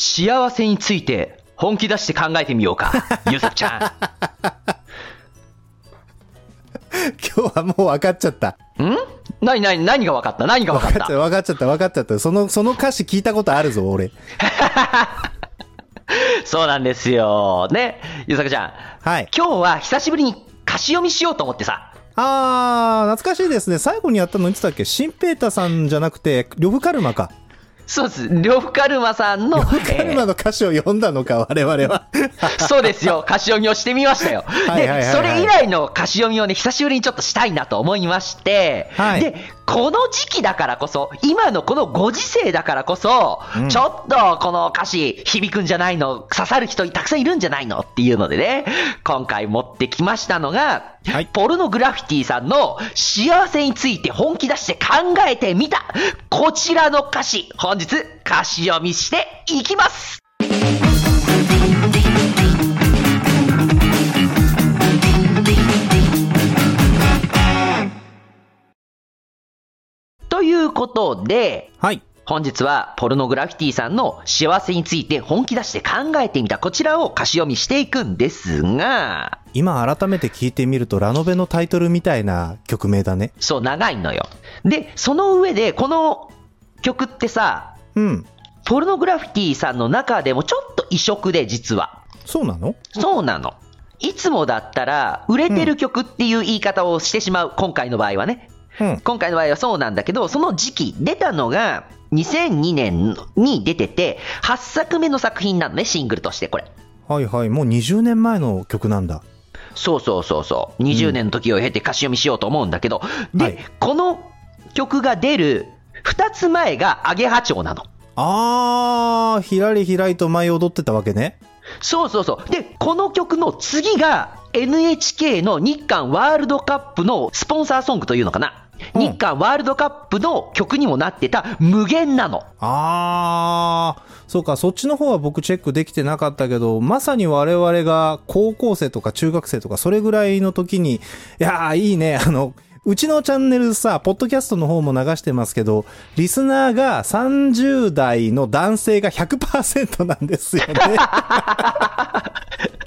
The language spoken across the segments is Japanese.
幸せについて本気出して考えてみようか。ゆうさくちゃん。今日はもう分かっちゃった。ん？何何何が分かった？何が分かった、分かっちゃった、分かっちゃった。その、その歌詞聞いたことあるぞ、俺。そうなんですよ。ね。ゆうさくちゃん。はい。今日は久しぶりに歌詞読みしようと思ってさ。あー、懐かしいですね。最後にやったのいつだっけ？シンペータさんじゃなくて、呂布カルマか。そうです。呂布カルマさんの、呂布カルマの歌詞を読んだのか、我々は。そうですよ。歌詞読みをしてみましたよ。で、それ以来の歌詞読みをね、久しぶりにちょっとしたいなと思いまして、はいで、この時期だからこそ、今のこのご時世だからこそ、うん。ちょっとこの歌詞響くんじゃないの、刺さる人たくさんいるんじゃないのっていうのでね、今回持ってきましたのが、はい。ポルノグラフィティさんの幸せについて本気出して考えてみた、こちらの歌詞、本日歌詞読みしていきますということで、はい。本日はポルノグラフィティさんの幸せについて本気出して考えてみたこちらを歌詞読みしていくんですが、今改めて聞いてみると、ラノベのタイトルみたいな曲名だね。そう長いのよ。で、その上でこの曲ってさ、うん。ポルノグラフィティさんの中でもちょっと異色で実は。そうなの？そうなの。いつもだったら、売れてる曲っていう言い方をしてしまう、今回の場合はね。うん。今回の場合はそうなんだけど、その時期、出たのが、2002年に出てて、8作目の作品なのね、シングルとして、これ。はいはい。もう20年前の曲なんだ。そうそうそうそう。20年の時を経て歌詞読みしようと思うんだけど、で、はいこの曲が出る2つ前がアゲハチョウなの。あー、ひらりひらりと舞い踊ってたわけね。そうそうそう。で、この曲の次が NHK の日韓ワールドカップのスポンサーソングというのかな。うん日韓ワールドカップの曲にもなってた無限なの。あー、そうか、そっちの方は僕チェックできてなかったけど、まさに我々が高校生とか中学生とかそれぐらいの時に、いやー、いいね、あの、うちのチャンネルさ、ポッドキャストの方も流してますけど、リスナーが30代の男性が100%なんですよね。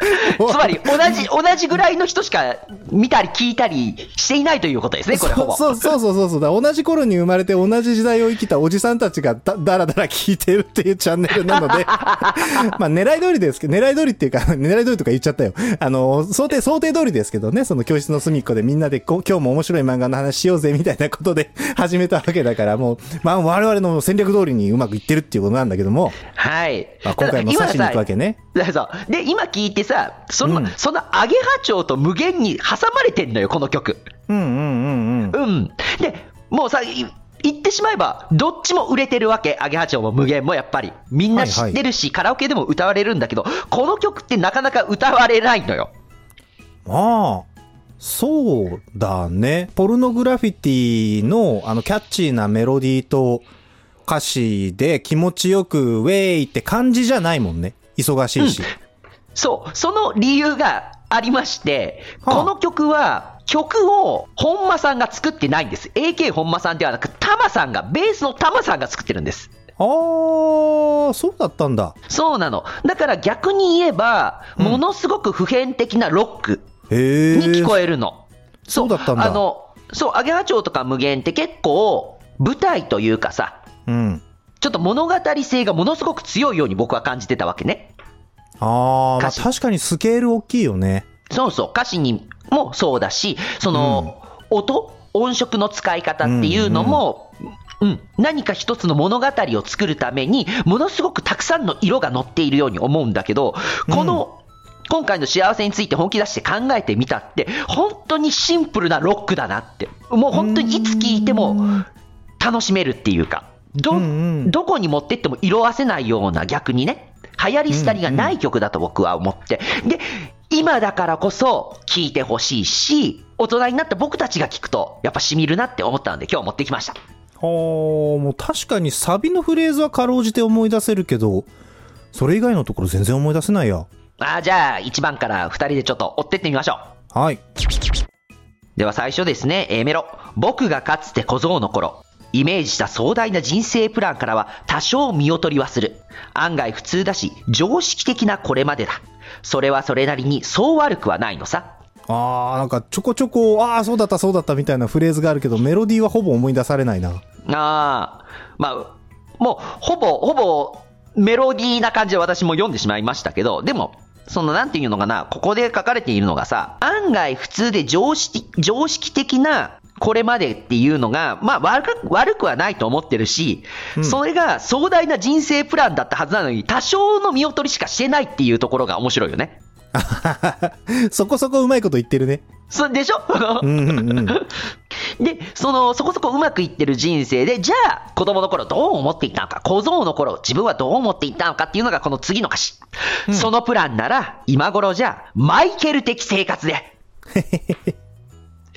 つまり、同じ、同じぐらいの人しか見たり聞いたりしていないということですね、これほぼ。そうそうそうそうそうだ。同じ頃に生まれて同じ時代を生きたおじさんたちがだだらだら聞いてるっていうチャンネルなので、まあ狙い通りですけど、狙い通りっていうか、狙い通りとか言っちゃったよ。あの、想定、想定通りですけどね、その教室の隅っこでみんなでこう今日も面白い漫画の話しようぜみたいなことで始めたわけだから、もう、まあ我々の戦略通りにうまくいってるっていうことなんだけども、はい。まあ、今回も刺しに行くわけね。そうで、今聞いてさ、その、うんそのアゲハチョウと無限に挟まれてんのよ、この曲。うんうんうんうん。うん。で、もうさ、い言ってしまえば、どっちも売れてるわけ。アゲハチョウも無限もやっぱり。みんな知ってるし、カラオケでも歌われるんだけど、この曲ってなかなか歌われないのよ。まあ、そうだね。ポルノグラフィティのあのキャッチーなメロディーと歌詞で気持ちよくウェイって感じじゃないもんね。忙しいし。そう、その理由がありまして、はああこの曲は、曲を本間さんが作ってないんです。AK 本間さんではなく、タマさんが、ベースのタマさんが作ってるんです。あー、そうだったんだ。そうなの。だから逆に言えば、うんものすごく普遍的なロックへに聞こえ。えるの。そうだったんだあの、そう、アゲハチョウとか無限って結構、舞台というかさ、うん。ちょっと物語性がものすごく強いように僕は感じてたわけね。あー、まあ確かにスケール大きいよね。そうそう、歌詞にもそうだし、その、音、音色の使い方っていうのも、うん、何か一つの物語を作るために、ものすごくたくさんの色が乗っているように思うんだけど、この、今回の幸せについて本気出して考えてみたって、本当にシンプルなロックだなって。もう本当にいつ聴いても楽しめるっていうか、ど、うんうん。どこに持ってっても色あせないような逆にね、流行り廃りがない曲だと僕は思って。で、今だからこそ聴いてほしいし、大人になった僕たちが聴くと、やっぱ染みるなって思ったので今日持ってきました。はあ、もう確かにサビのフレーズはかろうじて思い出せるけど、それ以外のところ全然思い出せないや。あーじゃあ1番から2人でちょっと追ってってみましょう。はい。では最初ですね、A メロ。僕がかつて小僧の頃。イメージした壮大な人生プランからは多少見劣りはする。案外普通だし、常識的なこれまでだ。それはそれなりにそう悪くはないのさ。あー、なんかちょこちょこ、ああ、そうだった、そうだったみたいなフレーズがあるけど、メロディーはほぼ思い出されないな。ああ、まあ、もう、ほぼ、ほぼ、メロディーな感じで私も読んでしまいましたけど、でも、その、なんていうのかな、ここで書かれているのがさ、案外普通で常識、常識的な、これまでっていうのが、まあ悪く、悪くはないと思ってるし、うんそれが壮大な人生プランだったはずなのに、多少の見劣りしかしてないっていうところが面白いよね。そこそこうまいこと言ってるね。そでしょ？うんうんうん。で、その、そこそこうまくいってる人生で、じゃあ、子供の頃どう思っていたのか、小僧の頃自分はどう思っていたのかっていうのがこの次の歌詞。そのプランなら、今頃じゃあ、マイケル的生活で。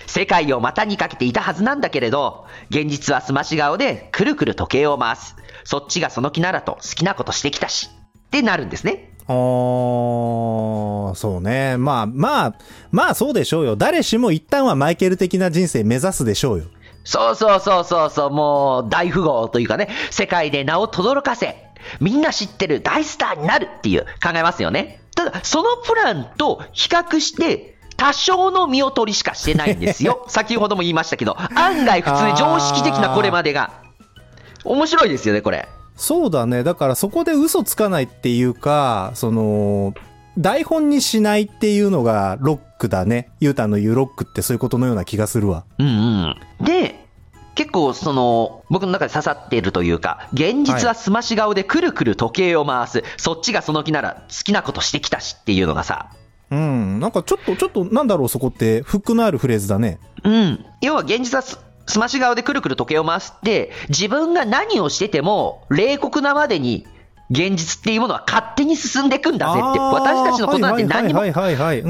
世界を股にかけていたはずなんだけれど、現実はすまし顔でくるくる時計を回す。そっちがその気ならと好きなことしてきたし。ってなるんですね。あー、そうね。まあ、まあ、まあそうでしょうよ。誰しも一旦はマイケル的な人生目指すでしょうよ。そうそうそうそうそう、もう大富豪というかね、世界で名を轟かせ、みんな知ってる大スターになるっていう考えますよね。ただ、そのプランと比較して、多少の見劣りしかしてないんですよ。先ほども言いましたけど、案外普通に常識的なこれまでが。面白いですよね、これ。そうだね。だからそこで嘘つかないっていうか、その、台本にしないっていうのがロックだね。ユータの言うロックってそういうことのような気がするわ。うんうん。で、結構その、僕の中で刺さっているというか、現実はすまし顔でくるくる時計を回す。そっちがその気なら好きなことしてきたしっていうのがさ、うん。なんかちょっと、ちょっとなんだろうそこって、フックのあるフレーズだね。うん。要は現実はす、すまし顔でくるくる時計を回すって、自分が何をしてても、冷酷なまでに、現実っていうものは勝手に進んでいくんだぜって、私たちのことなんて何にも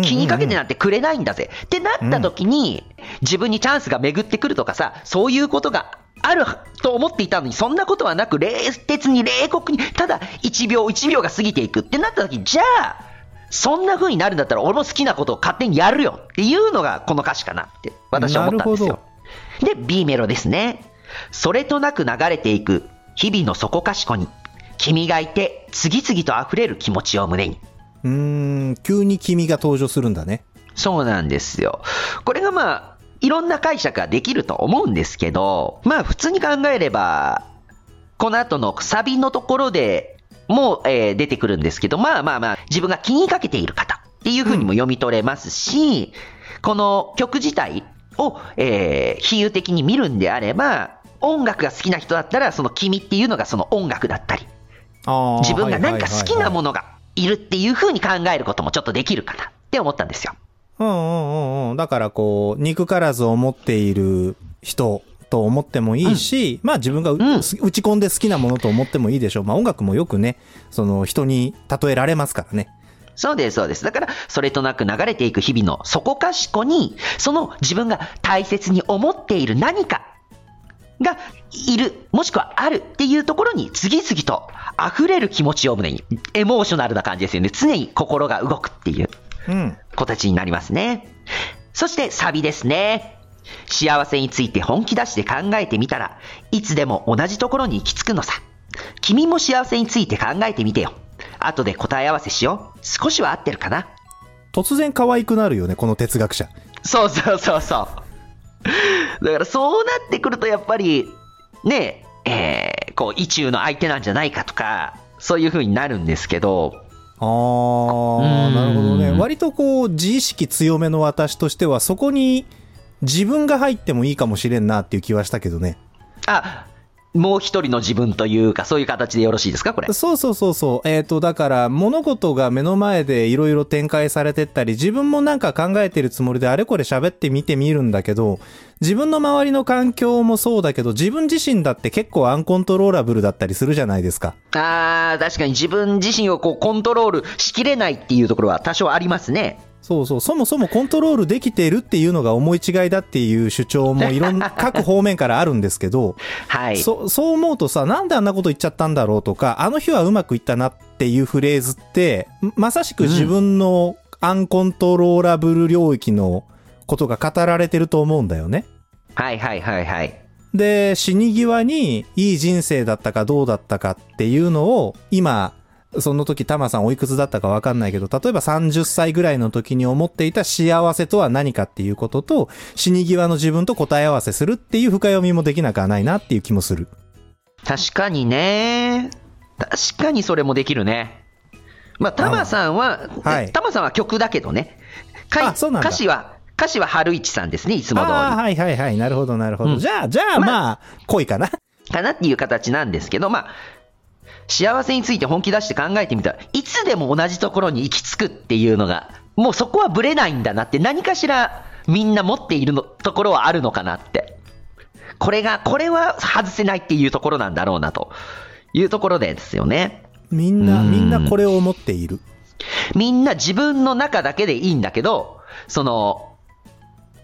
気にかけてなんてくれないんだぜ。ってなった時に、自分にチャンスが巡ってくるとかさ、そういうことがあると思っていたのに、そんなことはなく、冷徹に冷酷に、ただ1秒1秒が過ぎていくってなった時、じゃあ、そんな風になるんだったら、俺も好きなことを勝手にやるよっていうのがこの歌詞かなって、私は思ったんですよ。で、B メロですね。それとなく流れていく日々の底かしこに、君がいて次々と溢れる気持ちを胸に。うーん、急に君が登場するんだね。そうなんですよ。これがまあ、いろんな解釈ができると思うんですけど、まあ普通に考えれば、この後のサビのところでもう、えー出てくるんですけど、まあまあまあ、自分が気にかけている方っていうふうにも読み取れますし、この曲自体を、えー比喩的に見るんであれば、音楽が好きな人だったら、その君っていうのがその音楽だったり、自分が何か好きなもの。のがいるっていうふうに考えることもちょっとできるかなって思ったんですよ。うんうんうんうん。だからこう、憎からずを持っている人と思ってもいいし、まあ自分がう、うん打ち込んで好きなものと思ってもいいでしょう。まあ音楽もよくね、その人に例えられますからね。そうです、そうです。だから、それとなく流れていく日々のそこかしこに、その自分が大切に思っている何かがいる、もしくはあるっていうところに次々と溢れる気持ちを胸に、エモーショナルな感じですよね。常に心が動くっていううん。形になりますね。そしてサビですね。幸せについて本気出して考えてみたらいつでも同じところに行き着くのさ。君も幸せについて考えてみてよ。後で答え合わせしよう。少しは合ってるかな。突然可愛くなるよね、この哲学者。そうそうそうそう。だからそうなってくるとやっぱり、ねえ、えーこう、意中の相手なんじゃないかとか、そういう風になるんですけど、あー、うんなるほどね。割とこう、自意識強めの私としては、そこに自分が入ってもいいかもしれんなっていう気はしたけどね。あ、もう一人の自分というか、そういう形でよろしいですか、これ？そうそうそうそう。えっ、と、だから、物事が目の前でいろいろ展開されてったり、自分もなんか考えてるつもりであれこれ喋ってみてみるんだけど、自分の周りの環境もそうだけど、自分自身だって結構アンコントローラブルだったりするじゃないですか。あー、確かに自分自身をこうコントロールしきれないっていうところは多少ありますね。そうそう。そもそもコントロールできているっていうのが思い違いだっていう主張もいろんな、各方面からあるんですけど、はい。そそう思うとさ、なんであんなこと言っちゃったんだろうとか、あの日はうまくいったなっていうフレーズって、まさしく自分のアンコントローラブル領域のことが語られてると思うんだよね。はいはいはいはい。で、死に際にいい人生だったかどうだったかっていうのを、今、その時タマさんおいくつだったかわかんないけど、例えば30歳ぐらいの時に思っていた幸せとは何かっていうことと、死に際の自分と答え合わせするっていう深読みもできなくはないなっていう気もする。確かにね。確かにそれもできるね。まあ、タマさんは、はいタマさんは曲だけどね。かいあそうなんだ歌詞は、歌詞は春一さんですね、いつも通り。はいはいはい。なるほどなるほど。うんじゃあ、じゃあまあ、恋かな。かなっていう形なんですけど、まあ、幸せについて本気出して考えてみたら、いつでも同じところに行き着くっていうのが、もうそこはぶれないんだなって、何かしらみんな持っているのところはあるのかなって。これが、これは外せないっていうところなんだろうなというところでですよね。みんな、うんみんなこれを思っている。みんな自分の中だけでいいんだけど、その、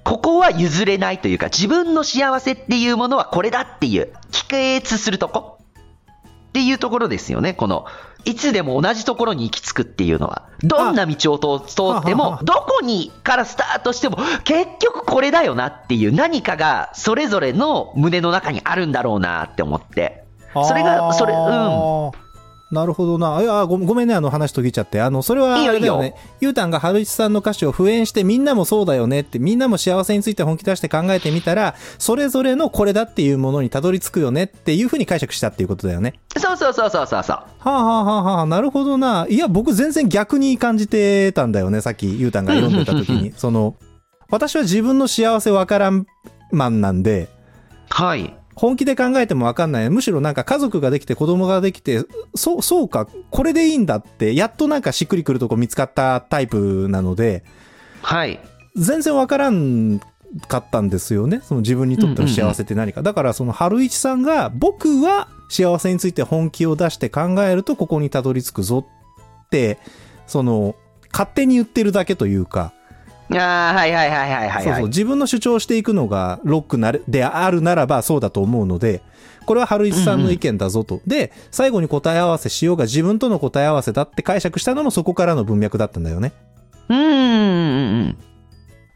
ここは譲れないというか、自分の幸せっていうものはこれだっていう、帰結するとこっていうところですよね。この、いつでも同じところに行き着くっていうのは。どんな道を通通ってもは、どこにからスタートしても、結局これだよなっていう何かがそれぞれの胸の中にあるんだろうなって思って。それが、それ、うん。うん。なるほどな。いや、ごごめんね、あの話途切っちゃって。あの、それは、あれだよいいね。ゆうたんが春一さんの歌詞を復演して、みんなもそうだよねって、みんなも幸せについて本気出して考えてみたら、それぞれのこれだっていうものにたどり着くよねっていうふうに解釈したっていうことだよね。そうそうそうそうそうそう。はあ、はあはあはあ、なるほどな。いや、僕全然逆に感じてたんだよね。さっきゆうたんが読んでた時に。その、私は自分の幸せわからんマンなんで、はい。本気で考えてもわかんない。むしろなんか家族ができて子供ができて、そう、そうか、これでいいんだって、やっとなんかしっくりくるとこ見つかったタイプなので、はい。全然わからんかったんですよね。その自分にとっての幸せって何か。だからその春一さんが、僕は幸せについて本気を出して考えるとここにたどり着くぞって、その、勝手に言ってるだけというか、ああ、はいはいはいはいはい、そうそう、自分の主張していくのがロックなれであるならばそうだと思うので、これは春一さんの意見だぞと。で、最後に答え合わせしようが自分との答え合わせだって解釈したのもそこからの文脈だったんだよね。うーん。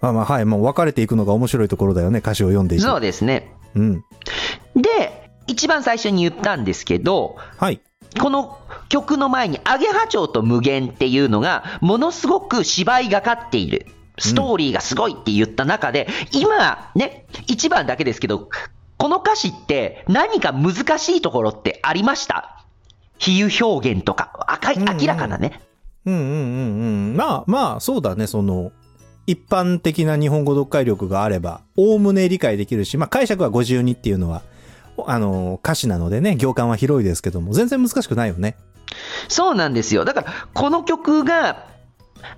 まあまあ、はい、もう分かれていくのが面白いところだよね、歌詞を読んでいて。そうですね。うん。で、一番最初に言ったんですけど、はい。この曲の前に、アゲハチョウと無限っていうのが、ものすごく芝居がかっている。ストーリーがすごいって言った中で、今、ね、一番だけですけど、この歌詞って何か難しいところってありました？比喩表現とか、赤いうんうん明らかなね。うんうんうんうん。まあまあ、そうだね、その、一般的な日本語読解力があれば、おおむね理解できるし、まあ解釈は52っていうのは、あの、歌詞なのでね、行間は広いですけども、全然難しくないよね。そうなんですよ。だから、この曲が、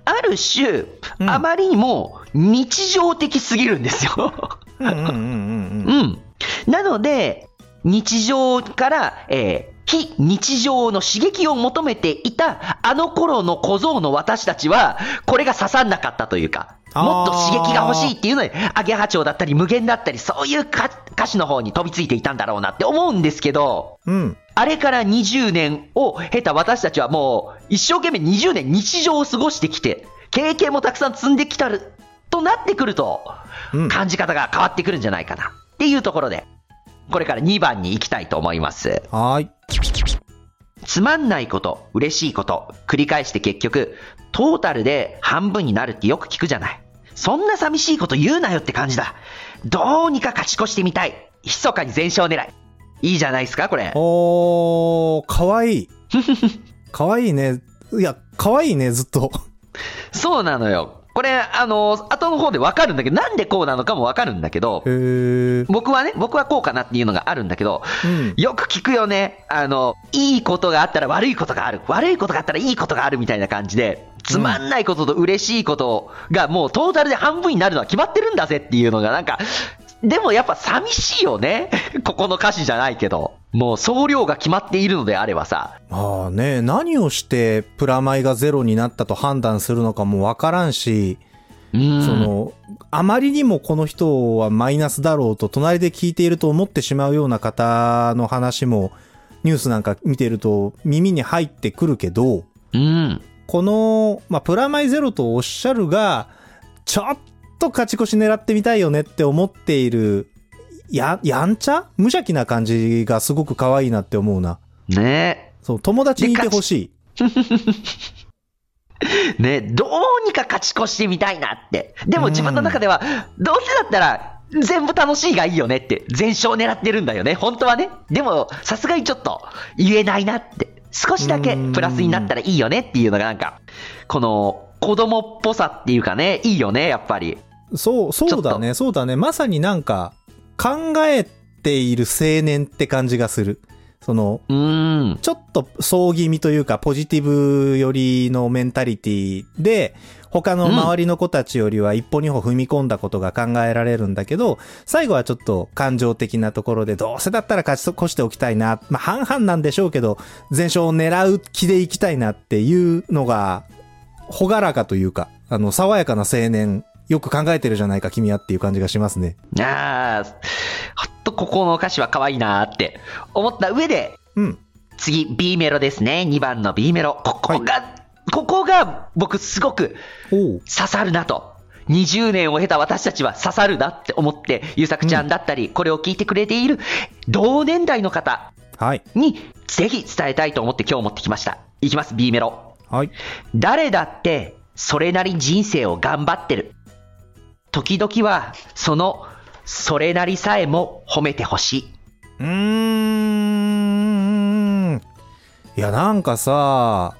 ある種、うんあまりにも日常的すぎるんですよ。うん。なので、日常から、えー非日常の刺激を求めていたあの頃の小僧の私たちは、これが刺さんなかったというか、もっと刺激が欲しいっていうので、アゲハチョウだったり無限だったり、そういうか歌詞の方に飛びついていたんだろうなって思うんですけど、うん。あれから20年を経た私たちはもう、一生懸命20年日常を過ごしてきて、経験もたくさん積んできたる、となってくると、うん感じ方が変わってくるんじゃないかな、っていうところで、これから2番に行きたいと思います。はーい。つまんないこと、嬉しいこと、繰り返して結局、トータルで半分になるってよく聞くじゃない。そんな寂しいこと言うなよって感じだ。どうにか勝ち越してみたい。密かに全勝狙い。いいじゃないですか、これ。おー、かわいい。かわいいね。いや、かわいいね、ずっと。そうなのよ。これ、あの、後の方でわかるんだけど、なんでこうなのかもわかるんだけどへ、ー。僕はね、僕はこうかなっていうのがあるんだけど、うん。よく聞くよね。あの、いいことがあったら悪いことがある。悪いことがあったらいいことがあるみたいな感じで、つまんないことと嬉しいことがもうトータルで半分になるのは決まってるんだぜっていうのがなんか、でもやっぱ寂しいよね。ここの歌詞じゃないけど。もう総量が決まっているのであればさ。まあね、何をしてプラマイがゼロになったと判断するのかもわからんし、うん。その、あまりにもこの人はマイナスだろうと隣で聞いていると思ってしまうような方の話も、ニュースなんか見てると耳に入ってくるけど、うん。この、まあ、プラマイゼロとおっしゃるが、ちょっと勝ち越し狙ってみたいよねって思っているや、やんちゃ？無邪気な感じがすごく可愛いなって思うな。ねそう、友達にいてほしい。ねどうにか勝ち越してみたいなって。でも自分の中では、どうせだったら、全部楽しいがいいよねって、全勝狙ってるんだよね、本当はね。でも、さすがにちょっと、言えないなって。少しだけプラスになったらいいよねっていうのがなんか、この、子供っぽさっていうかね、いいよね、やっぱり。そう、そうだね、そうだね。まさになんか、考えている青年って感じがする。その。ちょっと総気味というか、ポジティブ寄りのメンタリティで、他の周りの子たちよりは一歩二歩踏み込んだことが考えられるんだけど、最後はちょっと感情的なところで、どうせだったら勝ち越しておきたいな。まあ、半々なんでしょうけど、全勝を狙う気でいきたいなっていうのが、ほがらかというか、あの、爽やかな青年、よく考えてるじゃないか、君はっていう感じがしますね。ああ、ほっとここの歌詞は可愛いなーって思った上で、うん。次、B メロですね。2番の B メロ。ここが、ここが僕すごく。刺さるなと。20年を経た私たちは刺さるなって思って、ゆうさくちゃんだったり、これを聞いてくれている同年代の方はい。にぜひ伝えたいと思って今日持ってきました。いきます、B メロ。はい。誰だってそれなり人生を頑張ってる。時々はそのそれなりさえも褒めてほしい。うーん。いや、なんかさ、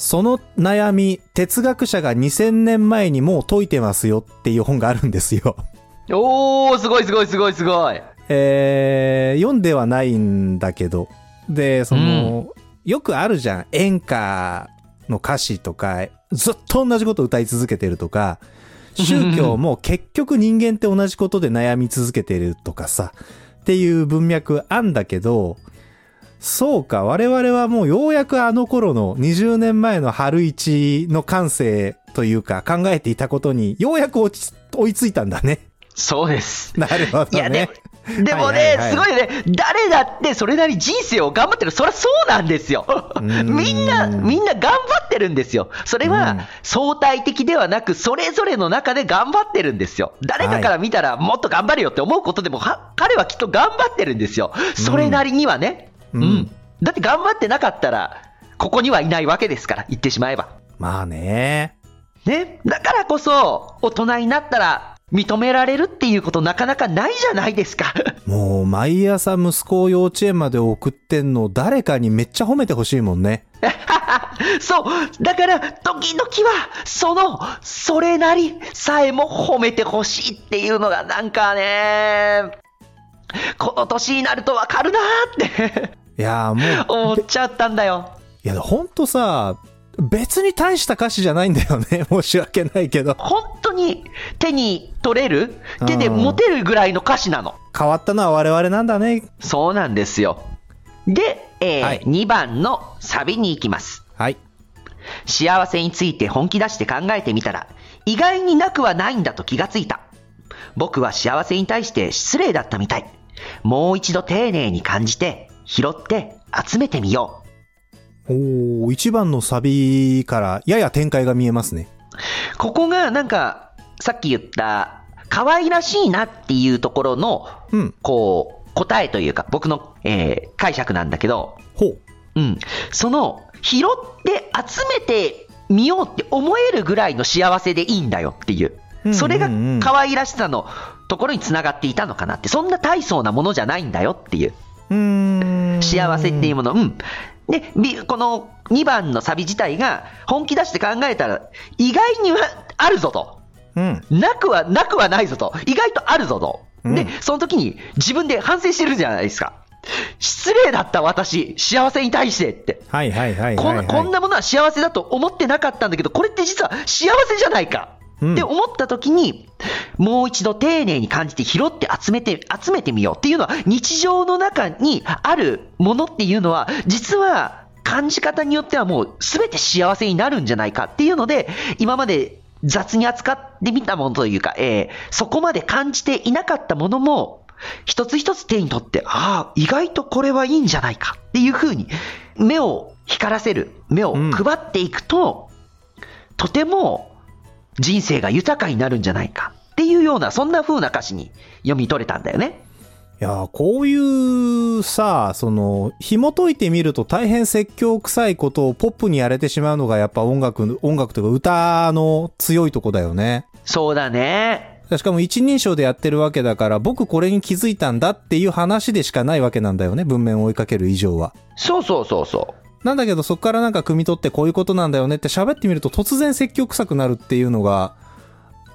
その悩み、哲学者が2000年前にもう解いてますよっていう本があるんですよ。おー、すごいすごいすごいすごい。えー、読んではないんだけど。で、その、よくあるじゃん。演歌の歌詞とか、ずっと同じこと歌い続けてるとか、宗教も結局人間って同じことで悩み続けてるとかさ、っていう文脈あんだけど、そうか、我々はもうようやくあの頃の20年前の春一の感性というか考えていたことにようやく落ち追いついたんだね。そうです。なるほどね。いやでも、でもはいね、はいはいすごいね、誰だってそれなり人生を頑張ってる、そりゃそうなんですよ。んみんな、みんな頑張ってるんですよ。それうんは相対的ではなく、それぞれの中で頑張ってるんですよ。誰かから見たら、もっと頑張れよって思うことでも、は彼はきっと頑張ってるんですよ。それなりにはね。ううんん。だって頑張ってなかったら、ここにはいないわけですから、言ってしまえば。まあね。ね。だからこそ、大人になったら、認められるっていうことなかなかないじゃないですか。もう毎朝息子を幼稚園まで送ってんの誰かにめっちゃ褒めてほしいもんね。そう。だから、時々は、その、それなりさえも褒めてほしいっていうのが、なんかね、この年になるとわかるなーっていやーもう、思っちゃったんだよ。いやほんとさ、別に大した歌詞じゃないんだよね。申し訳ないけど。本当に手に取れる？手で持てるぐらいの歌詞なの。変わったのは我々なんだね。そうなんですよ。で、えーはい2番のサビに行きます。はい。幸せについて本気出して考えてみたら、意外になくはないんだと気がついた。僕は幸せに対して失礼だったみたい。もう一度丁寧に感じて、拾って集めてみよう。おー、一番のサビからやや展開が見えますね。ここがなんか、さっき言った、可愛らしいなっていうところの、うん。こう、答えというか、僕の、えー解釈なんだけど、ほう。うん。その、拾って集めてみようって思えるぐらいの幸せでいいんだよっていう。うんそれが可愛らしさのところにつながっていたのかなって。そんな大層なものじゃないんだよっていう。うーん。幸せっていうもの。うん。で、びこの2番のサビ自体が本気出して考えたら意外にはあるぞと。うん。なくは、なくはないぞと。意外とあるぞと。うんで、その時に自分で反省してるじゃないですか。失礼だった私、幸せに対してって。はいはいはい、はい。こんなものは幸せだと思ってなかったんだけど、これって実は幸せじゃないか。うん。って思った時に、もう一度丁寧に感じて拾って集めて、集めてみよう。っていうのは、日常の中にあるものっていうのは、実は感じ方によってはもう全て幸せになるんじゃないか。っていうので、今まで雑に扱ってみたものというか、えーそこまで感じていなかったものも、一つ一つ手に取って、ああ、意外とこれはいいんじゃないか。っていうふうに、目を光らせる、目を配っていくと、とても人生が豊かになるんじゃないかっっていうような、そんな風な歌詞に読み取れたんだよね。いやーこういうさ、その、紐解いてみると大変説教臭いことをポップにやれてしまうのがやっぱ音楽、音楽というか歌の強いとこだよね。そうだね。しかも一人称でやってるわけだから、僕これに気づいたんだっていう話でしかないわけなんだよね、文面を追いかける以上は。そうそうそうそう。なんだけどそこからなんか汲み取ってこういうことなんだよねって喋ってみると突然説教臭くなるっていうのが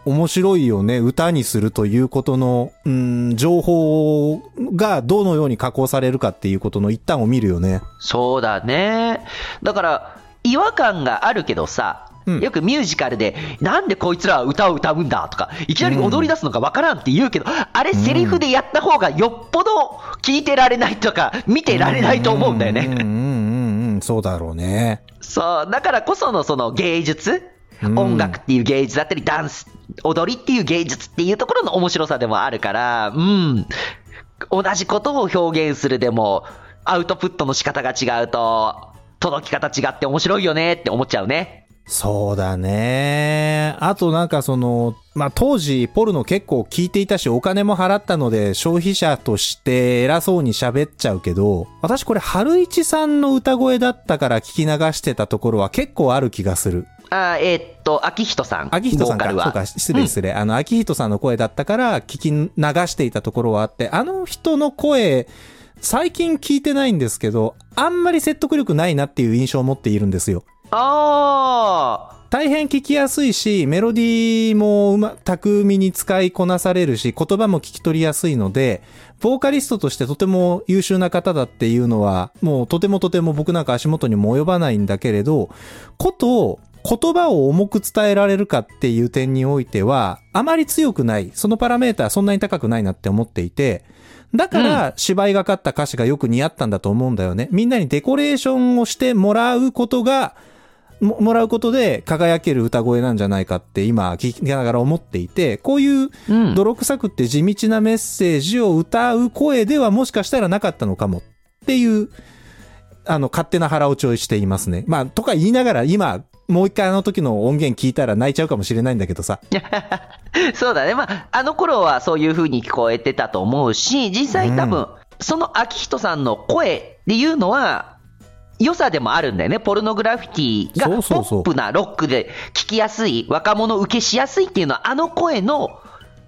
面白いよね。歌にするということの、うん、情報がどのように加工されるかっていうことの一端を見るよね。そうだね。だから、違和感があるけどさ、うんよくミュージカルで、なんでこいつらは歌を歌うんだとか、いきなり踊り出すのかわからんって言うけど、あれセリフでやった方がよっぽど聞いてられないとか、見てられないと思うんだよね。そうだろうね。そう、だからこそのその芸術、うん音楽っていう芸術だったり、ダンス、踊りっていう芸術っていうところの面白さでもあるから、うん、同じことを表現するでも、アウトプットの仕方が違うと、届き方違って面白いよねって思っちゃうね。そうだね。あとなんかその、まあ、当時ポルノ結構聞いていたしお金も払ったので消費者として偉そうに喋っちゃうけど、私これ春一さんの歌声だったから聞き流してたところは結構ある気がする。あーえーっと、秋人さん。秋人さんか。そうか、失礼失礼。あの、秋人さんの声だったから聞き流していたところはあって、あの人の声、最近聞いてないんですけど、あんまり説得力ないなっていう印象を持っているんですよ。あ大変聞きやすいし、メロディーもうま、巧みに使いこなされるし、言葉も聞き取りやすいので、ボーカリストとしてとても優秀な方だっていうのは、もうとてもとても僕なんか足元にも及ばないんだけれど、こと、言葉を重く伝えられるかっていう点においては、あまり強くない。そのパラメーターそんなに高くないなって思っていて、だから芝居がかった歌詞がよく似合ったんだと思うんだよね。みんなにデコレーションをしてもらうことが、ももらうことで輝ける歌声なんじゃないかって今聞きながら思っていて、こういう。泥臭くって地道なメッセージを歌う声ではもしかしたらなかったのかもっていう、あの、勝手な腹落ちをしていますね。まあ、とか言いながら今、もう一回あの時の音源聞いたら泣いちゃうかもしれないんだけどさ。そうだね。まあ、あの頃はそういう風に聞こえてたと思うし、実際多分、その秋人さんの声っていうのは、良さでもあるんだよね。ポルノグラフィティがポップなロックで聞きやすい、若者受けしやすいっていうのは、あの声の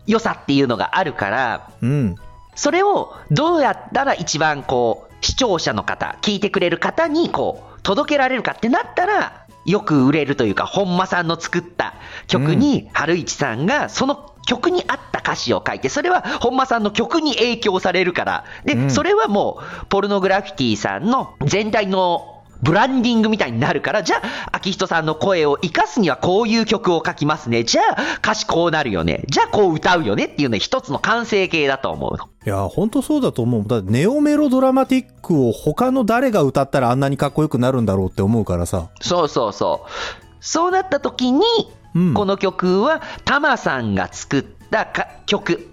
良さっていうのがあるから、うん。それをどうやったら一番こう、視聴者の方、聞いてくれる方にこう、届けられるかってなったら、よく売れるというか、本間さんの作った曲に、春市さんがその曲に合った歌詞を書いて、それは本間さんの曲に影響されるから、で、うんそれはもう、ポルノグラフィティさんの全体のブランディングみたいになるから、じゃあ、秋人さんの声を生かすにはこういう曲を書きますね。じゃあ、歌詞こうなるよね。じゃあ、こう歌うよねっていうのは一つの完成形だと思うの。いや、ほんとそうだと思う。だってネオメロドラマティックを他の誰が歌ったらあんなにかっこよくなるんだろうって思うからさ。そうそうそう。そうなった時に、うんこの曲はタマさんが作ったか曲。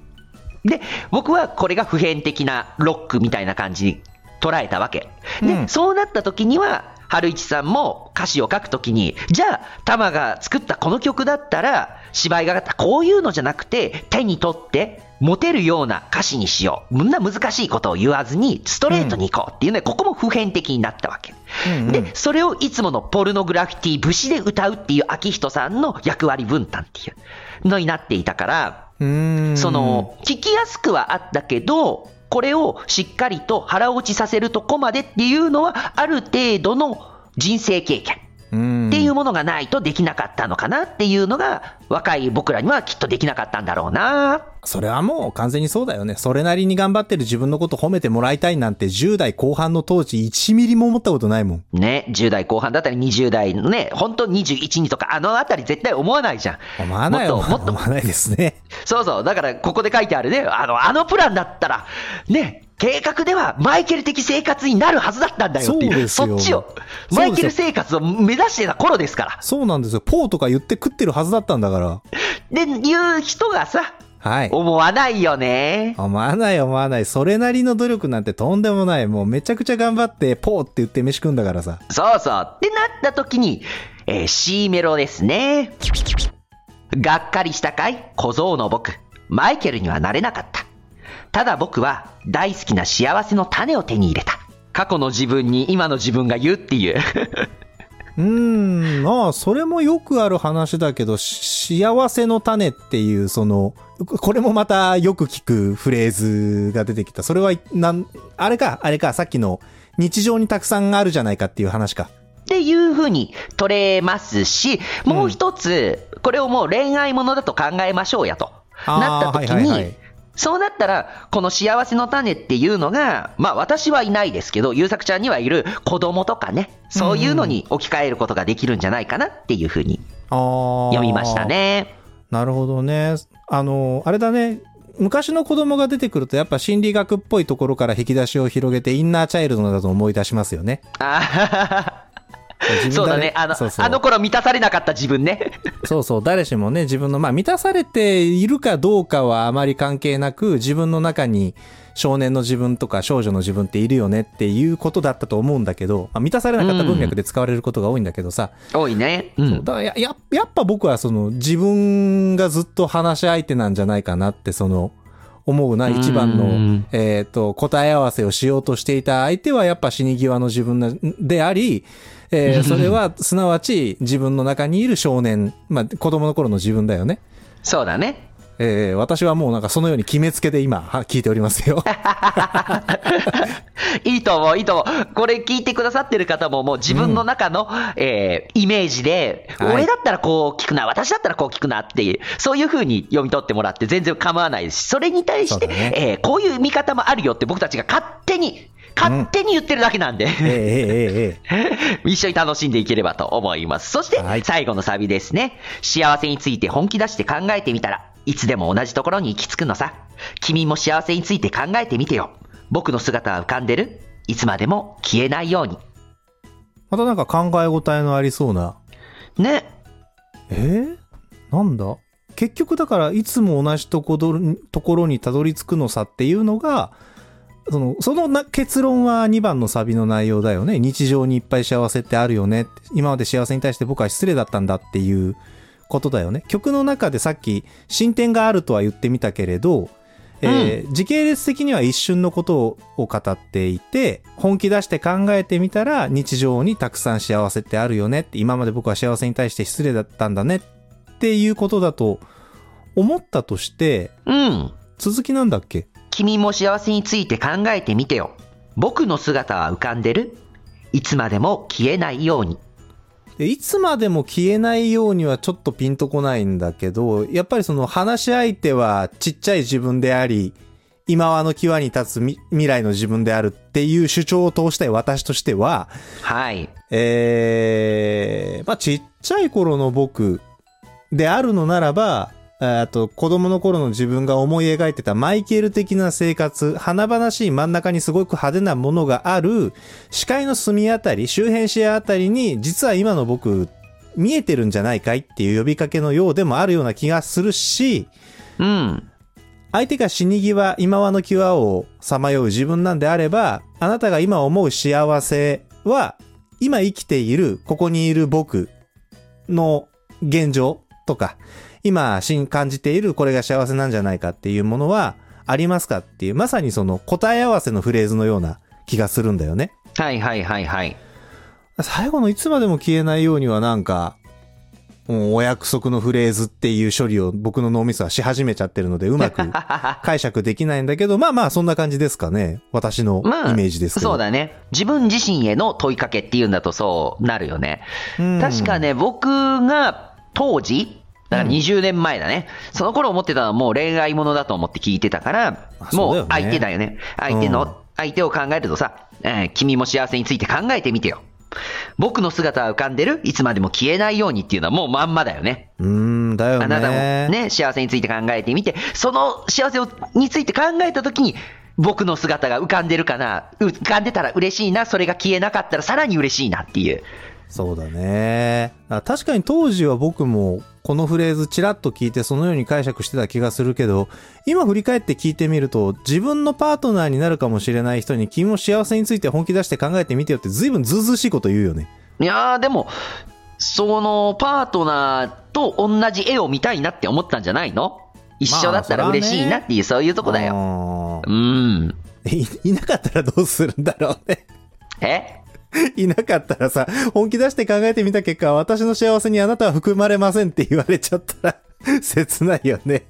で、僕はこれが普遍的なロックみたいな感じに捉えたわけ。で、うんそうなった時には、春一さんも歌詞を書くときに、じゃあ、タマが作ったこの曲だったら、芝居がこういうのじゃなくて、手に取って、持てるような歌詞にしよう。みんな難しいことを言わずに、ストレートに行こうっていうね、ここも普遍的になったわけ。うんうんで、それをいつものポルノグラフィティ節で歌うっていう秋人さんの役割分担っていうのになっていたから。その、聞きやすくはあったけど、これをしっかりと腹落ちさせるとこまでっていうのは、ある程度の人生経験うん、っていうものがないとできなかったのかなっていうのが、若い僕らにはきっとできなかったんだろうな。それはもう完全にそうだよね。それなりに頑張ってる自分のこと褒めてもらいたいなんて10代後半の当時1ミリも思ったことないもん。ね、10代後半だったり20代のね、本当21にとかあのあたり絶対思わないじゃん。思わないよ。もっと、思わないですね。そうそう。だから、ここで書いてあるね、あの、あのプランだったら、ね、計画ではマイケル的生活になるはずだったんだよっていう。そうですよっちを、マイケル生活を目指してた頃ですから。そうなんですよ。ポーとか言って食ってるはずだったんだから。で、言う人がさ、はい。思わないよね。思わない思わない。それなりの努力なんてとんでもない。もうめちゃくちゃ頑張って、ポーって言って飯食うんだからさ。そうそう。ってなった時に、えー C メロですね。がっかりしたかい？小僧の僕。マイケルにはなれなかった。ただ僕は大好きな幸せの種を手に入れた。過去の自分に今の自分が言うっていう。うーん、まあ、それもよくある話だけど、し幸せの種っていう、その、これもまたよく聞くフレーズが出てきた。それは、なん、あれか、あれか、さっきの、日常にたくさんあるじゃないかっていう話か。っていう風に取れますし、もう一つ、これをもう恋愛ものだと考えましょうやと。なった時に、はいはいはいそうなったら、この幸せの種っていうのが、まあ私はいないですけど、優作ちゃんにはいる子供とかね、そういうのに置き換えることができるんじゃないかなっていうふうに読みました。ね。なるほどね。あの、あれだね。昔の子供が出てくるとやっぱ心理学っぽいところから引き出しを広げてインナーチャイルドだと思い出しますよね。あそうだね。あの、そうそうあの頃満たされなかった自分ね。そうそう、誰しもね、自分の、まあ、満たされているかどうかはあまり関係なく、自分の中に少年の自分とか少女の自分っているよねっていうことだったと思うんだけど、まあ、満たされなかった文脈で使われることが多いんだけどさ、多いね。うん。だからやややっぱ僕はその自分がずっと話し相手なんじゃないかなってその思うな一番うのん、えっ、と、答え合わせをしようとしていた相手はやっぱ死に際の自分なであり、えー それはすなわち自分の中にいる少年、まあ子供の頃の自分だよね。そうだね。えー私はもうなんかそのように決めつけで今は聞いておりますよ。いいと思う、いいと思う。これ聞いてくださってる方ももう自分の中の、えーイメージで、はい俺だったらこう聞くな、私だったらこう聞くなっていう、そういう風に読み取ってもらって全然構わないですし、それに対して、ねえーこういう見方もあるよって僕たちが勝手に、勝手に言ってるだけなんで、えーえーえーえ 一緒に楽しんでいければと思います。そしてはい、最後のサビですね。幸せについて本気出して考えてみたら、いつでも同じところに行き着くのさ。君も幸せについて考えてみてよ。僕の姿は浮かんでるいつまでも消えないように。またなんか考え応えのありそうな。ね。えーなんだ？結局だからいつも同じとこどところにたどり着くのさっていうのが、その、そのな結論は2番のサビの内容だよね。日常にいっぱい幸せってあるよね。今まで幸せに対して僕は失礼だったんだっていうことだよね。曲の中でさっき進展があるとは言ってみたけれど、えー時系列的には一瞬のことを語っていて、本気出して考えてみたら日常にたくさん幸せってあるよねって、今まで僕は幸せに対して失礼だったんだねっていうことだと思ったとして、うん。続きなんだっけ？君も幸せについて考えてみてよ。僕の姿は浮かんでる？いつまでも消えないように。でいつまでも消えないようにはちょっとピンとこないんだけど、やっぱりその話し相手はちっちゃい自分であり、今はの際に立つみ未来の自分であるっていう主張を通したい私としては、はい。えー、まあちっちゃい頃の僕であるのならば、あと子供の頃の自分が思い描いてたマイケル的な生活、華々しい真ん中にすごく派手なものがある視界の隅あたり、周辺視野あたりに実は今の僕見えてるんじゃないかいっていう呼びかけのようでもあるような気がするし、うん。相手が死に際、今はの際をさまよう自分なんであれば、あなたが今思う幸せは、今生きている、ここにいる僕の現状とか、今し感じているこれが幸せなんじゃないかっていうものはありますかっていう、まさにその答え合わせのフレーズのような気がするんだよね。はいはいはいはい。最後のいつまでも消えないようにはなんか、お約束のフレーズっていう処理を僕の脳みそはし始めちゃってるのでうまく 解釈できないんだけど、まあまあそんな感じですかね。私のまあ、イメージですけど。そうだね。自分自身への問いかけっていうんだとそうなるよね。うん確かね、僕が当時、だから20年前だね、その頃思ってたのはもう恋愛ものだと思って聞いてたからもう相手だよね。相手の、うん相手を考えるとさ、えー君も幸せについて考えてみてよ。僕の姿は浮かんでる？いつまでも消えないようにっていうのはもうまんまだよね。うーん、だよね。あなたもね、幸せについて考えてみて、その幸せをについて考えたときに、僕の姿が浮かんでるかな、浮かんでたら嬉しいな、それが消えなかったらさらに嬉しいなっていう。そうだね。あ確かに当時は僕もこのフレーズチラッと聞いてそのように解釈してた気がするけど、今振り返って聞いてみると、自分のパートナーになるかもしれない人に君も幸せについて本気出して考えてみてよって随分ずうずうしいこと言うよね。いやー、でも、そのパートナーと同じ絵を見たいなって思ったんじゃないの？一緒だったら嬉しいなっていう、そういうとこだよ。よ。うん。い、いなかったらどうするんだろうね。え？いなかったらさ、本気出して考えてみた結果、私の幸せにあなたは含まれませんって言われちゃったら、切ないよね。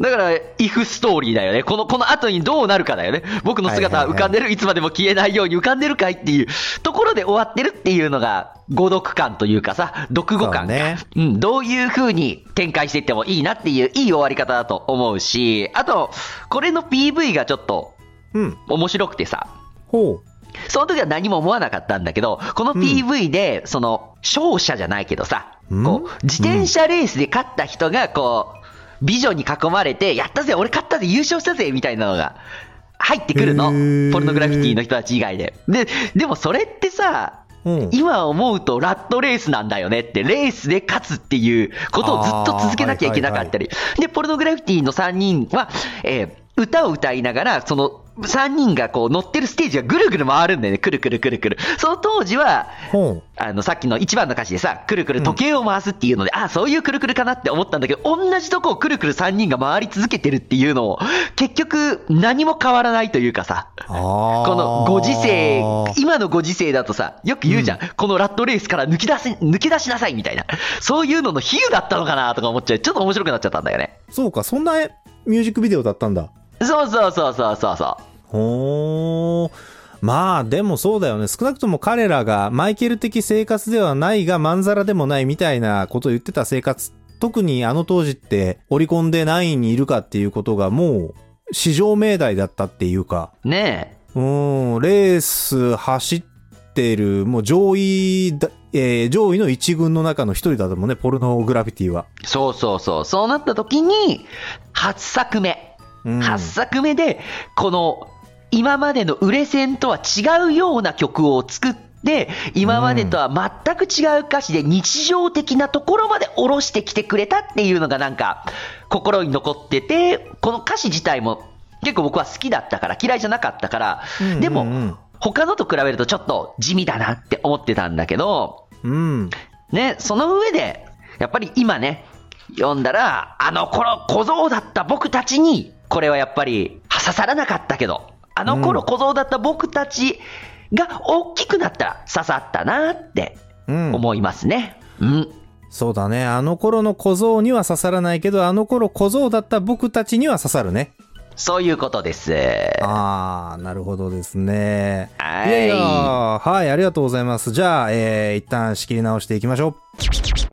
だから、イフストーリーだよね。この、この後にどうなるかだよね。僕の姿は浮かんでる、いつまでも消えないように浮かんでるかいっていうところで終わってるっていうのが、誤読感というかさ、読語感ねうん、どういう風に展開していってもいいなっていう、いい終わり方だと思うし、あと、これの PV がちょっとうん。面白くてさ、ほその時は何も思わなかったんだけど、この PV で、その、勝者じゃないけどさ、うんこう、自転車レースで勝った人が、こう、美女に囲まれて、やったぜ、俺勝ったぜ、優勝したぜ、みたいなのが、入ってくるの。ポルノグラフィティの人たち以外で。で、でもそれってさ、う。うん。今思うとラットレースなんだよねって、レースで勝つっていうことをずっと続けなきゃいけなかったり。で、ポルノグラフィティの3人は、えー歌を歌いながら、その3人がこう乗ってるステージがぐるぐる回るんだよね。くるくるくるくる。その当時は、ほあの、さっきの一番の歌詞でさ、くるくる時計を回すっていうので、あそういうくるくるかなって思ったんだけど、同じとこをくるくる3人が回り続けてるっていうのを、結局何も変わらないというかさ、う。ああ。このご時世、今のご時世だとさ、よく言うじゃん。このラットレースから抜き出せ、抜け出しなさいみたいな。そういうのの比喩だったのかなとか思っちゃう。ちょっと面白くなっちゃったんだよね。そうか、そんなミュージックビデオだったんだ。そうそうそうそうそうそほー。まあ、でもそうだよね。少なくとも彼らがマイケル的生活ではないが、まんざらでもないみたいなことを言ってた生活。特にあの当時って、オリコンで何位にいるかっていうことがもう、市場命題だったっていうか。う。ねうん、レース走ってる、もう上位だ、えー上位の一軍の中の一人だと思うね、ポルノグラフィティは。え。そうそうそう。そうなった時に、8作目。うん。8作目で、この、今までの売れ線とは違うような曲を作って、今までとは全く違う歌詞で日常的なところまで下ろしてきてくれたっていうのがなんか、心に残ってて、この歌詞自体も結構僕は好きだったから、嫌いじゃなかったからでも、他のと比べるとちょっと地味だなって思ってたんだけど、うん。ね、その上で、やっぱり今ね、読んだら、あの頃小僧だった僕たちに、これはやっぱり刺さらなかったけど、あの頃小僧だった僕たちが大きくなったら刺さったなってうん。思いますね。うん。そうだね。あの頃の小僧には刺さらないけど、あの頃小僧だった僕たちには刺さるね。そういうことです。あー、なるほどですね。はいやいや、はい、ありがとうございます。じゃあ、えー、一旦仕切り直していきましょう。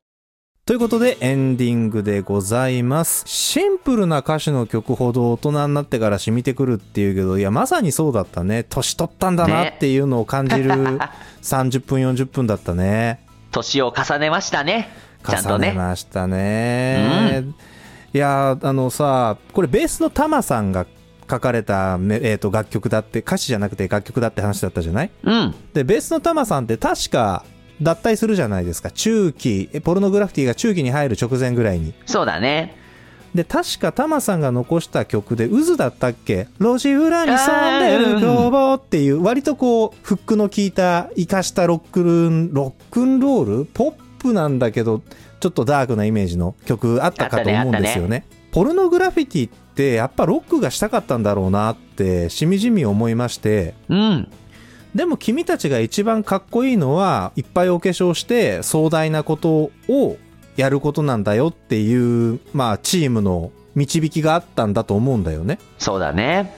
ということで、エンディングでございます。シンプルな歌詞の曲ほど大人になってから染みてくるっていうけど、いや、まさにそうだったね。年取ったんだなっていうのを感じる 30分、40分だったね。年を重ねましたね。ちゃんと重ねね。ましたね。いやーあのさ、これベースのタマさんが書かれた、めえー、と楽曲だって、歌詞じゃなくて楽曲だって話だったじゃない？うん。で、ベースのタマさんって確か脱退するじゃないですか。中期、えポルノグラフィティが中期に入る直前ぐらいに。そうだね。で、確かタマさんが残した曲で、渦だったっけ？路地裏に潜んでる工房っていう、割とこう、フックの効いた、活かしたロックン、ロックンロール？ポップなんだけど、ちょっとダークなイメージの曲あったかと思うんですよね。ポルノグラフィティって、やっぱロックがしたかったんだろうなって、しみじみ思いまして、うん。でも君たちが一番かっこいいのは、いっぱいお化粧して壮大なことをやることなんだよっていう、まあチームの導きがあったんだと思うんだよね。そうだね。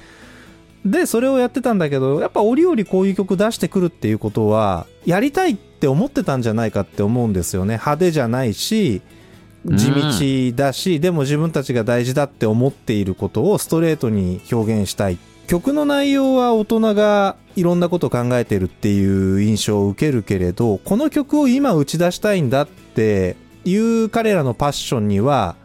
で、それをやってたんだけど、やっぱ折々こういう曲出してくるっていうことは、やりたいって思ってたんじゃないかって思うんですよね。派手じゃないし、地道だし、でも自分たちが大事だって思っていることをストレートに表現したい。曲の内容は大人がいろんなことを考えてるっていう印象を受けるけれど、この曲を今打ち出したいんだっていう彼らのパッションには、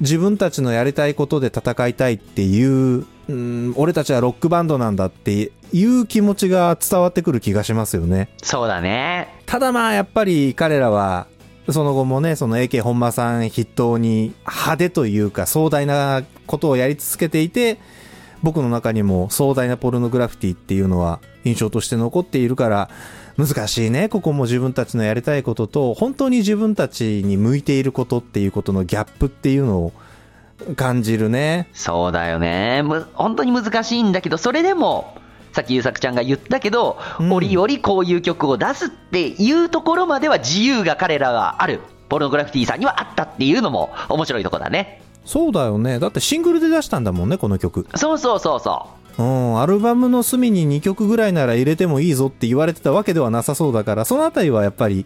自分たちのやりたいことで戦いたいっていう、うん、俺たちはロックバンドなんだっていう気持ちが伝わってくる気がしますよね。そうだね。ただまあやっぱり彼らはその後もねその AK 本間さん筆頭に派手というか壮大なことをやり続けていて僕の中にも壮大なポルノグラフィティっていうのは印象として残っているから難しいね。ここも自分たちのやりたいことと、本当に自分たちに向いていることっていうことのギャップっていうのを感じるね。そうだよね。む本当に難しいんだけど、それでも、さっき優作ちゃんが言ったけど、うん折々こういう曲を出すっていうところまでは自由が彼らがある。ポルノグラフィティさんにはあったっていうのも面白いとこだね。そうだよね。だってシングルで出したんだもんね、この曲。そうそうそうそうん、アルバムの隅に2曲ぐらいなら入れてもいいぞって言われてたわけではなさそうだから、そのあたりはやっぱり、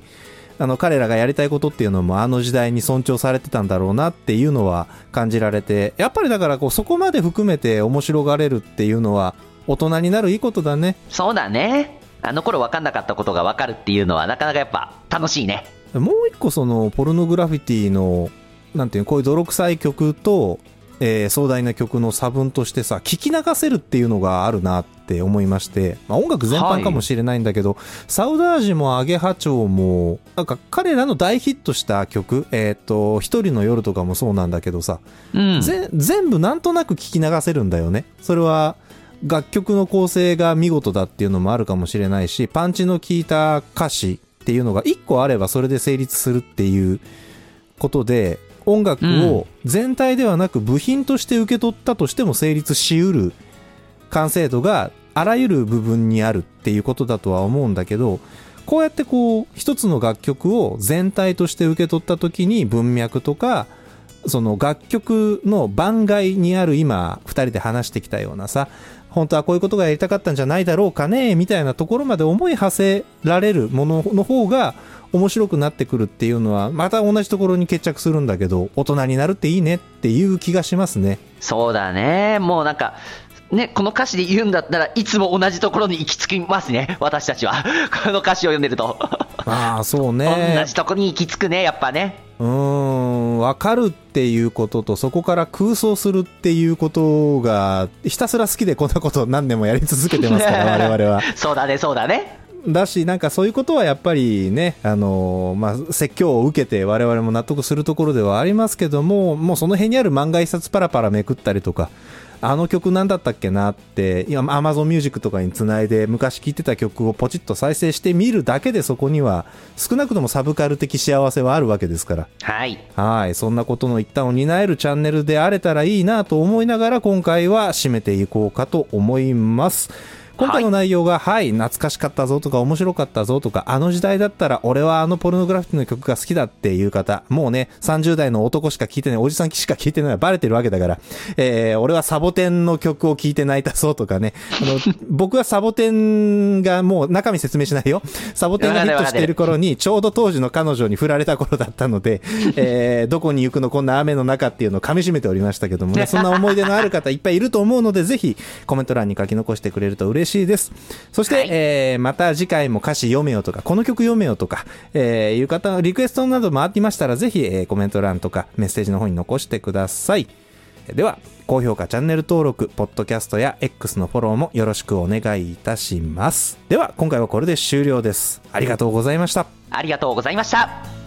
あの、彼らがやりたいことっていうのもあの時代に尊重されてたんだろうなっていうのは感じられて、やっぱりだからこう、そこまで含めて面白がれるっていうのは、大人になるいいことだね。う。そうだね。あの頃分かんなかったことが分かるっていうのはなかなかやっぱ楽しいね。もう一個その、ポルノグラフィティの、なんていうのこういう泥臭い曲と、えー壮大な曲の差分としてさ、聞き流せるっていうのがあるなって思いまして、まあ、音楽全般かもしれないんだけど、サウダージもアゲハチョウも、なんか彼らの大ヒットした曲、えっ、と、一人の夜とかもそうなんだけどさ、うん。ぜ全部なんとなく聞き流せるんだよね。それは楽曲の構成が見事だっていうのもあるかもしれないし、パンチの効いた歌詞っていうのが一個あればそれで成立するっていうことで、音楽を全体ではなく部品として受け取ったとしても成立しうる完成度があらゆる部分にあるっていうことだとは思うんだけど、こうやってこう一つの楽曲を全体として受け取った時に文脈とかその楽曲の番外にある今二人で話してきたようなさ本当はこういうことがやりたかったんじゃないだろうかねみたいなところまで思い馳せられるものの方が面白くなってくるっていうのはまた同じところに決着するんだけど大人になるっていいねっていう気がしますねそうだね。もうなんか、ね、この歌詞で言うんだったらいつも同じところに行き着きますね。私たちは。この歌詞を読んでると。ああそう同ねじところに行き着くね、やっぱね。うーん分かるっていうこととそこから空想するっていうことがひたすら好きでこんなことを何年もやり続けてますから我々はそうだね、そうだね。だし、なんかそういうことはやっぱりね、あのまあ、説教を受けて我々も納得するところではありますけども、もうその辺にある漫画一冊パラパラめくったりとか、あの曲なんだったっけなって、今 Amazon Music とかにつないで昔聴いてた曲をポチッと再生してみるだけでそこには少なくともサブカル的幸せはあるわけですから。はい。はい。そんなことの一端を担えるチャンネルであれたらいいなと思いながら今回は締めていこうかと思います。今回の内容が、はい、懐かしかったぞとか面白かったぞとか、あの時代だったら俺はあのポルノグラフィティの曲が好きだっていう方、もうね、30代の男しか聴いてない、おじさんしか聴いてないバレてるわけだから、えー、俺はサボテンの曲を聴いて泣いたぞとかね、あの、僕はサボテンがもう中身説明しないよ。サボテンがヒットしている頃に、ちょうど当時の彼女に振られた頃だったので、えー、どこに行くのこんな雨の中っていうのを噛み締めておりましたけどもね、そんな思い出のある方いっぱいいると思うので、ぜひコメント欄に書き残してくれると嬉しいです。そして、はいえー、また次回も歌詞読めよとか、この曲読めよとか、えー、いう方のリクエストなどもありましたら、ぜひ、えー、コメント欄とかメッセージの方に残してください。では、高評価、チャンネル登録、ポッドキャストや X のフォローもよろしくお願いいたします。では、今回はこれで終了です。ありがとうございました。ありがとうございました。